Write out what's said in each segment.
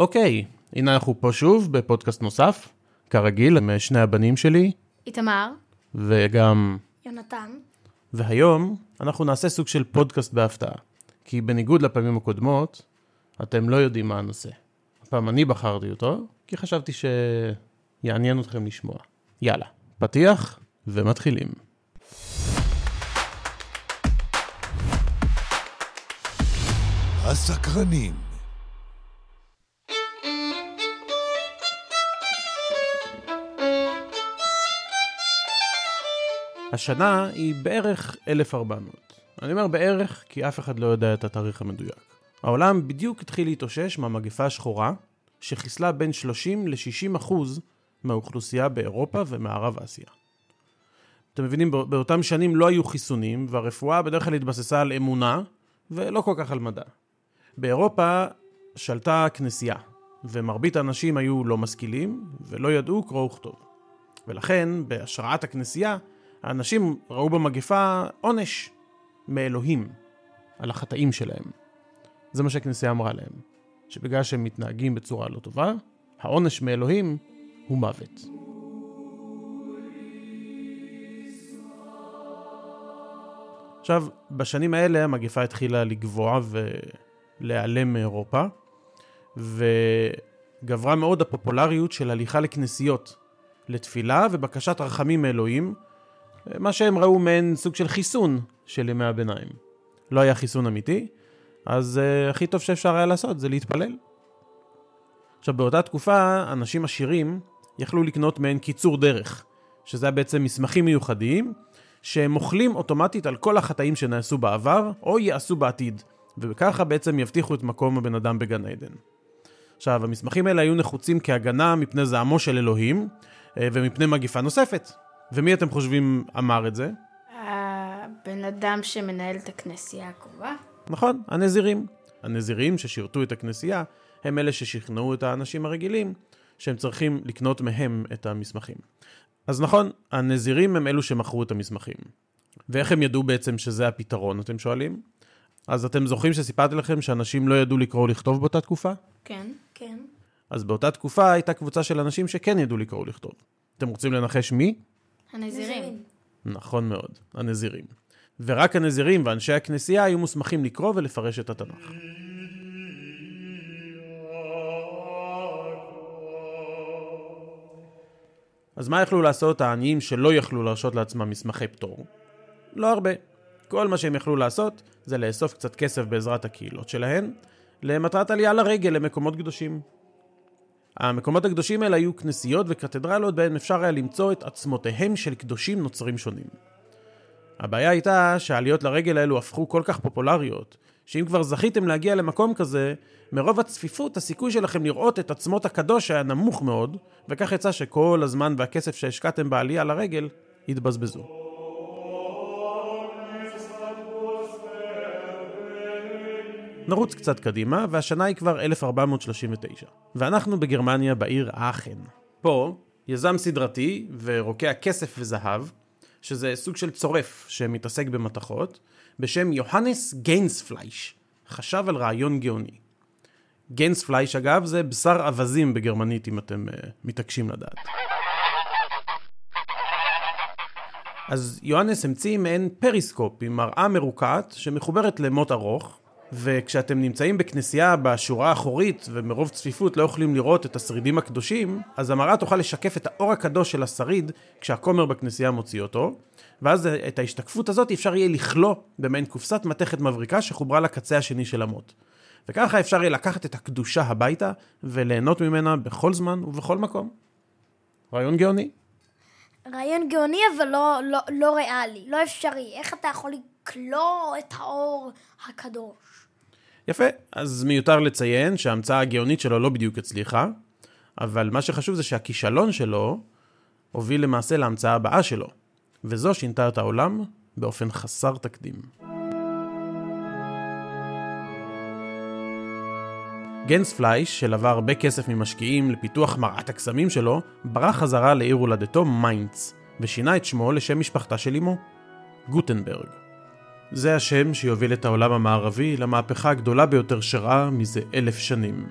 אוקיי, הנה אנחנו פה שוב בפודקאסט נוסף, כרגיל, עם שני הבנים שלי, איתמר, וגם... יונתן. והיום אנחנו נעשה סוג של פודקאסט בהפתעה. כי בניגוד לפעמים הקודמות, אתם לא יודעים מה הנושא. הפעם אני בחרתי אותו, כי חשבתי שיעניין אתכם לשמוע. יאללה, פתיח ומתחילים. הסקרנים. השנה היא בערך 1400. אני אומר בערך כי אף אחד לא יודע את התאריך המדויק. העולם בדיוק התחיל להתאושש מהמגפה השחורה, שחיסלה בין 30 ל-60 אחוז מהאוכלוסייה באירופה ומערב אסיה. אתם מבינים, בא- באותם שנים לא היו חיסונים, והרפואה בדרך כלל התבססה על אמונה, ולא כל כך על מדע. באירופה שלטה הכנסייה, ומרבית האנשים היו לא משכילים, ולא ידעו קרוא וכתוב. ולכן, בהשראת הכנסייה, האנשים ראו במגפה עונש מאלוהים על החטאים שלהם. זה מה שהכנסייה אמרה להם, שבגלל שהם מתנהגים בצורה לא טובה, העונש מאלוהים הוא מוות. עכשיו, בשנים האלה המגפה התחילה לגבוה ולהיעלם מאירופה, וגברה מאוד הפופולריות של הליכה לכנסיות, לתפילה ובקשת רחמים מאלוהים, מה שהם ראו מעין סוג של חיסון של ימי הביניים. לא היה חיסון אמיתי, אז uh, הכי טוב שאפשר היה לעשות זה להתפלל. עכשיו, באותה תקופה, אנשים עשירים יכלו לקנות מעין קיצור דרך, שזה היה בעצם מסמכים מיוחדים, שהם מוחלים אוטומטית על כל החטאים שנעשו בעבר, או יעשו בעתיד, וככה בעצם יבטיחו את מקום הבן אדם בגן עדן. עכשיו, המסמכים האלה היו נחוצים כהגנה מפני זעמו של אלוהים, אה, ומפני מגיפה נוספת. ומי אתם חושבים אמר את זה? הבן אדם שמנהל את הכנסייה הקרובה. נכון, הנזירים. הנזירים ששירתו את הכנסייה, הם אלה ששכנעו את האנשים הרגילים שהם צריכים לקנות מהם את המסמכים. אז נכון, הנזירים הם אלו שמכרו את המסמכים. ואיך הם ידעו בעצם שזה הפתרון, אתם שואלים? אז אתם זוכרים שסיפרתי לכם שאנשים לא ידעו לקרוא ולכתוב באותה תקופה? כן. כן. אז באותה תקופה הייתה קבוצה של אנשים שכן ידעו לקרוא ולכתוב. אתם רוצים לנחש מי? הנזירים. נכון מאוד, הנזירים. ורק הנזירים ואנשי הכנסייה היו מוסמכים לקרוא ולפרש את התנ"ך. אז מה יכלו לעשות העניים שלא יכלו להרשות לעצמם מסמכי פטור? לא הרבה. כל מה שהם יכלו לעשות זה לאסוף קצת כסף בעזרת הקהילות שלהן, למטרת עלייה לרגל למקומות קדושים. המקומות הקדושים האלה היו כנסיות וקתדרלות בהן אפשר היה למצוא את עצמותיהם של קדושים נוצרים שונים. הבעיה הייתה שהעליות לרגל האלו הפכו כל כך פופולריות, שאם כבר זכיתם להגיע למקום כזה, מרוב הצפיפות הסיכוי שלכם לראות את עצמות הקדוש היה נמוך מאוד, וכך יצא שכל הזמן והכסף שהשקעתם בעלייה לרגל התבזבזו. נרוץ קצת קדימה, והשנה היא כבר 1439. ואנחנו בגרמניה בעיר אכן. פה, יזם סדרתי ורוקע כסף וזהב, שזה סוג של צורף שמתעסק במתכות, בשם יוהנס גיינספלייש, חשב על רעיון גאוני. גנספלייש אגב זה בשר אווזים בגרמנית אם אתם אה, מתעקשים לדעת. אז יוהנס המציא מעין פריסקופ עם מראה מרוקעת שמחוברת למוט ארוך, וכשאתם נמצאים בכנסייה בשורה האחורית ומרוב צפיפות לא יכולים לראות את השרידים הקדושים, אז המראה תוכל לשקף את האור הקדוש של השריד כשהכומר בכנסייה מוציא אותו, ואז את ההשתקפות הזאת אפשר יהיה לכלוא במעין קופסת מתכת מבריקה שחוברה לקצה השני של המוט. וככה אפשר יהיה לקחת את הקדושה הביתה וליהנות ממנה בכל זמן ובכל מקום. רעיון גאוני. רעיון גאוני אבל לא, לא, לא ריאלי, לא אפשרי. איך אתה יכול לקלוא את האור הקדוש? יפה, אז מיותר לציין שההמצאה הגאונית שלו לא בדיוק הצליחה, אבל מה שחשוב זה שהכישלון שלו הוביל למעשה להמצאה הבאה שלו, וזו שינתה את העולם באופן חסר תקדים. גנספלייש, שלווה הרבה כסף ממשקיעים לפיתוח מראת הקסמים שלו, ברח חזרה לעיר הולדתו מיינץ, ושינה את שמו לשם משפחתה של אמו, גוטנברג. זה השם שיוביל את העולם המערבי למהפכה הגדולה ביותר שראה מזה אלף שנים.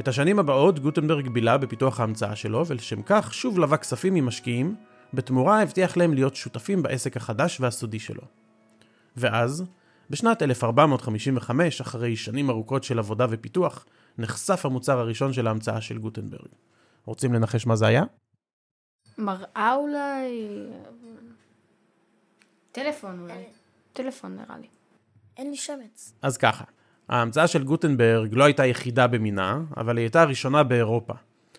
את השנים הבאות גוטנברג בילה בפיתוח ההמצאה שלו, ולשם כך שוב לווה כספים ממשקיעים, בתמורה הבטיח להם להיות שותפים בעסק החדש והסודי שלו. ואז, בשנת 1455, אחרי שנים ארוכות של עבודה ופיתוח, נחשף המוצר הראשון של ההמצאה של גוטנברג. רוצים לנחש מה זה היה? מראה אולי? טלפון אולי. טלפון נראה לי. אין לי שמץ. אז ככה, ההמצאה של גוטנברג לא הייתה יחידה במינה, אבל היא הייתה הראשונה באירופה,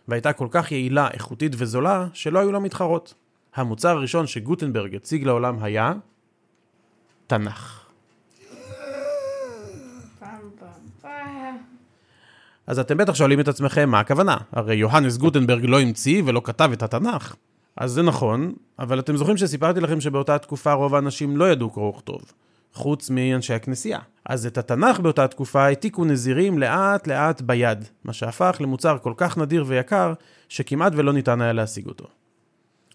והייתה כל כך יעילה, איכותית וזולה, שלא היו לה מתחרות. המוצר הראשון שגוטנברג הציג לעולם היה תנ"ך. אז אתם בטח שואלים את עצמכם מה הכוונה, הרי יוהנס גוטנברג לא המציא ולא כתב את התנ"ך. אז זה נכון, אבל אתם זוכרים שסיפרתי לכם שבאותה תקופה רוב האנשים לא ידעו קרוא וכתוב, חוץ מאנשי הכנסייה. אז את התנ"ך באותה תקופה העתיקו נזירים לאט לאט ביד, מה שהפך למוצר כל כך נדיר ויקר, שכמעט ולא ניתן היה להשיג אותו.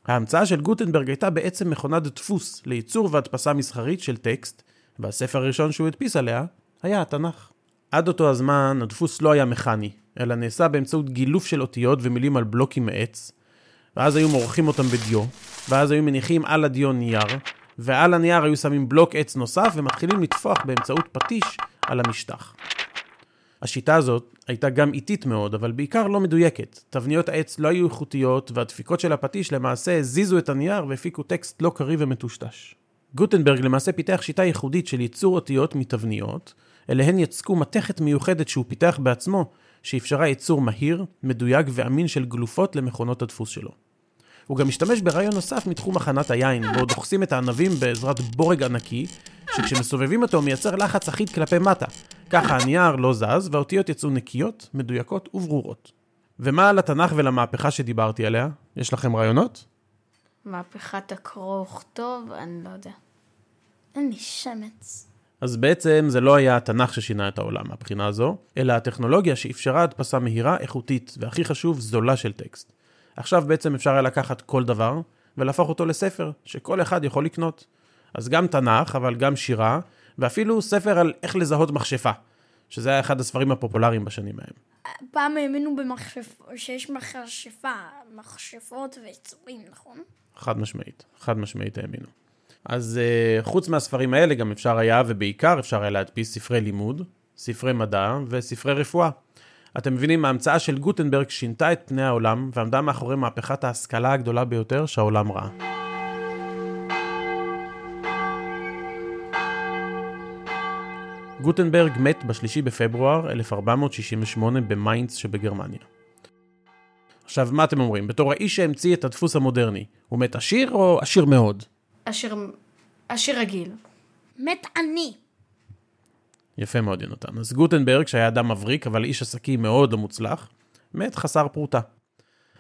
ההמצאה של גוטנברג הייתה בעצם מכונת דפוס לייצור והדפסה מסחרית של טקסט, והספר הראשון שהוא הדפיס עליה היה התנ"ך. עד אותו הזמן הדפוס לא היה מכני, אלא נעשה באמצעות גילוף של אותיות ומילים על בלוקים מעץ, ואז היו מורחים אותם בדיו, ואז היו מניחים על הדיו נייר, ועל הנייר היו שמים בלוק עץ נוסף ומתחילים לטפוח באמצעות פטיש על המשטח. השיטה הזאת הייתה גם איטית מאוד, אבל בעיקר לא מדויקת. תבניות העץ לא היו איכותיות, והדפיקות של הפטיש למעשה הזיזו את הנייר והפיקו טקסט לא קריא ומטושטש. גוטנברג למעשה פיתח שיטה ייחודית של ייצור אותיות מתבניות, אליהן יצקו מתכת מיוחדת שהוא פיתח בעצמו, שאפשרה ייצור מהיר, מדויק ואמין של גלופות למכונות הדפוס שלו. הוא גם השתמש ברעיון נוסף מתחום הכנת היין, בו דוחסים את הענבים בעזרת בורג ענקי, שכשמסובבים אותו מייצר לחץ אחיד כלפי מטה. ככה הנייר לא זז, והאותיות יצאו נקיות, מדויקות וברורות. ומה על התנ"ך ולמהפכה שדיברתי עליה? יש לכם רעיונות? מהפכת הקרוא וכתוב, אני לא יודע. אין לי שמץ. אז בעצם זה לא היה התנ"ך ששינה את העולם מהבחינה הזו, אלא הטכנולוגיה שאפשרה הדפסה מהירה, איכותית, והכי חשוב, זולה של טקסט. עכשיו בעצם אפשר היה לקחת כל דבר, ולהפוך אותו לספר, שכל אחד יכול לקנות. אז גם תנ"ך, אבל גם שירה, ואפילו ספר על איך לזהות מכשפה, שזה היה אחד הספרים הפופולריים בשנים ההם. פעם האמינו במכשפ... שיש מכשפה, מכשפות ויצורים, נכון? חד משמעית, חד משמעית האמינו. אז uh, חוץ מהספרים האלה גם אפשר היה, ובעיקר אפשר היה להדפיס ספרי לימוד, ספרי מדע וספרי רפואה. אתם מבינים, ההמצאה של גוטנברג שינתה את פני העולם ועמדה מאחורי מהפכת ההשכלה הגדולה ביותר שהעולם ראה. גוטנברג מת בשלישי בפברואר 1468 במיינץ שבגרמניה. עכשיו, מה אתם אומרים? בתור האיש שהמציא את הדפוס המודרני, הוא מת עשיר או עשיר מאוד? עשיר, עשיר רגיל. מת עני. יפה מאוד, יונתן. אז גוטנברג, שהיה אדם מבריק, אבל איש עסקים מאוד לא מוצלח, מת חסר פרוטה.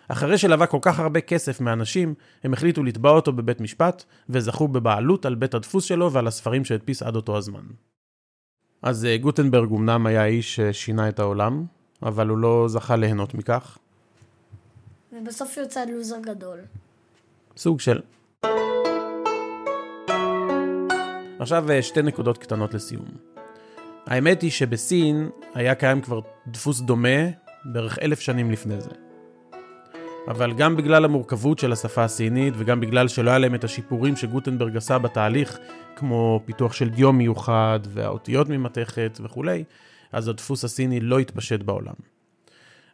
אחרי שלווה כל כך הרבה כסף מאנשים, הם החליטו לתבוע אותו בבית משפט, וזכו בבעלות על בית הדפוס שלו ועל הספרים שהדפיס עד אותו הזמן. אז אה, גוטנברג אמנם היה איש ששינה את העולם, אבל הוא לא זכה ליהנות מכך. ובסוף יוצא לוזר גדול. סוג של. עכשיו אה, שתי נקודות קטנות לסיום. האמת היא שבסין היה קיים כבר דפוס דומה בערך אלף שנים לפני זה. אבל גם בגלל המורכבות של השפה הסינית וגם בגלל שלא היה להם את השיפורים שגוטנברג עשה בתהליך, כמו פיתוח של דיו מיוחד והאותיות ממתכת וכולי, אז הדפוס הסיני לא התפשט בעולם.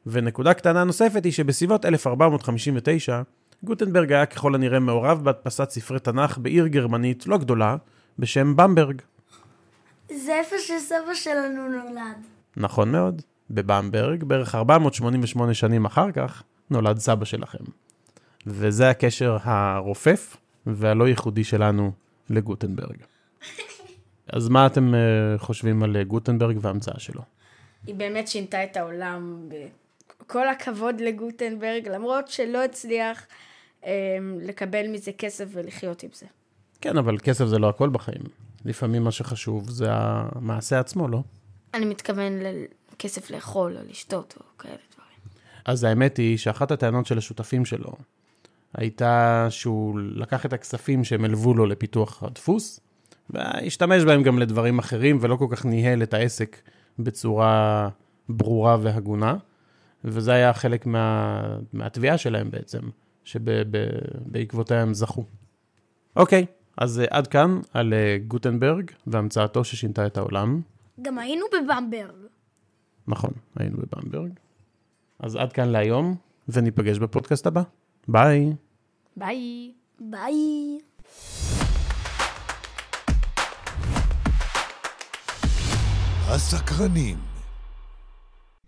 ונקודה קטנה נוספת היא שבסביבות 1459, גוטנברג היה ככל הנראה מעורב בהדפסת ספרי תנ"ך בעיר גרמנית לא גדולה, בשם במברג. זה איפה שסבא שלנו נולד. נכון מאוד. בבמברג, בערך 488 שנים אחר כך, נולד סבא שלכם. וזה הקשר הרופף והלא ייחודי שלנו לגוטנברג. אז מה אתם uh, חושבים על uh, גוטנברג וההמצאה שלו? היא באמת שינתה את העולם. כל הכבוד לגוטנברג, למרות שלא הצליח um, לקבל מזה כסף ולחיות עם זה. כן, אבל כסף זה לא הכל בחיים. לפעמים מה שחשוב זה המעשה עצמו, לא? אני מתכוון לכסף לאכול או לשתות או כאלה דברים. אז האמת היא שאחת הטענות של השותפים שלו הייתה שהוא לקח את הכספים שהם הלוו לו לפיתוח הדפוס, והשתמש בהם גם לדברים אחרים, ולא כל כך ניהל את העסק בצורה ברורה והגונה. וזה היה חלק מה, מהתביעה שלהם בעצם, שבעקבותיה הם זכו. אוקיי, אז uh, עד כאן על uh, גוטנברג והמצאתו ששינתה את העולם. גם היינו בבמברג. נכון, היינו בבמברג. אז עד כאן להיום, וניפגש בפודקאסט הבא. ביי. ביי. ביי. הסקרנים.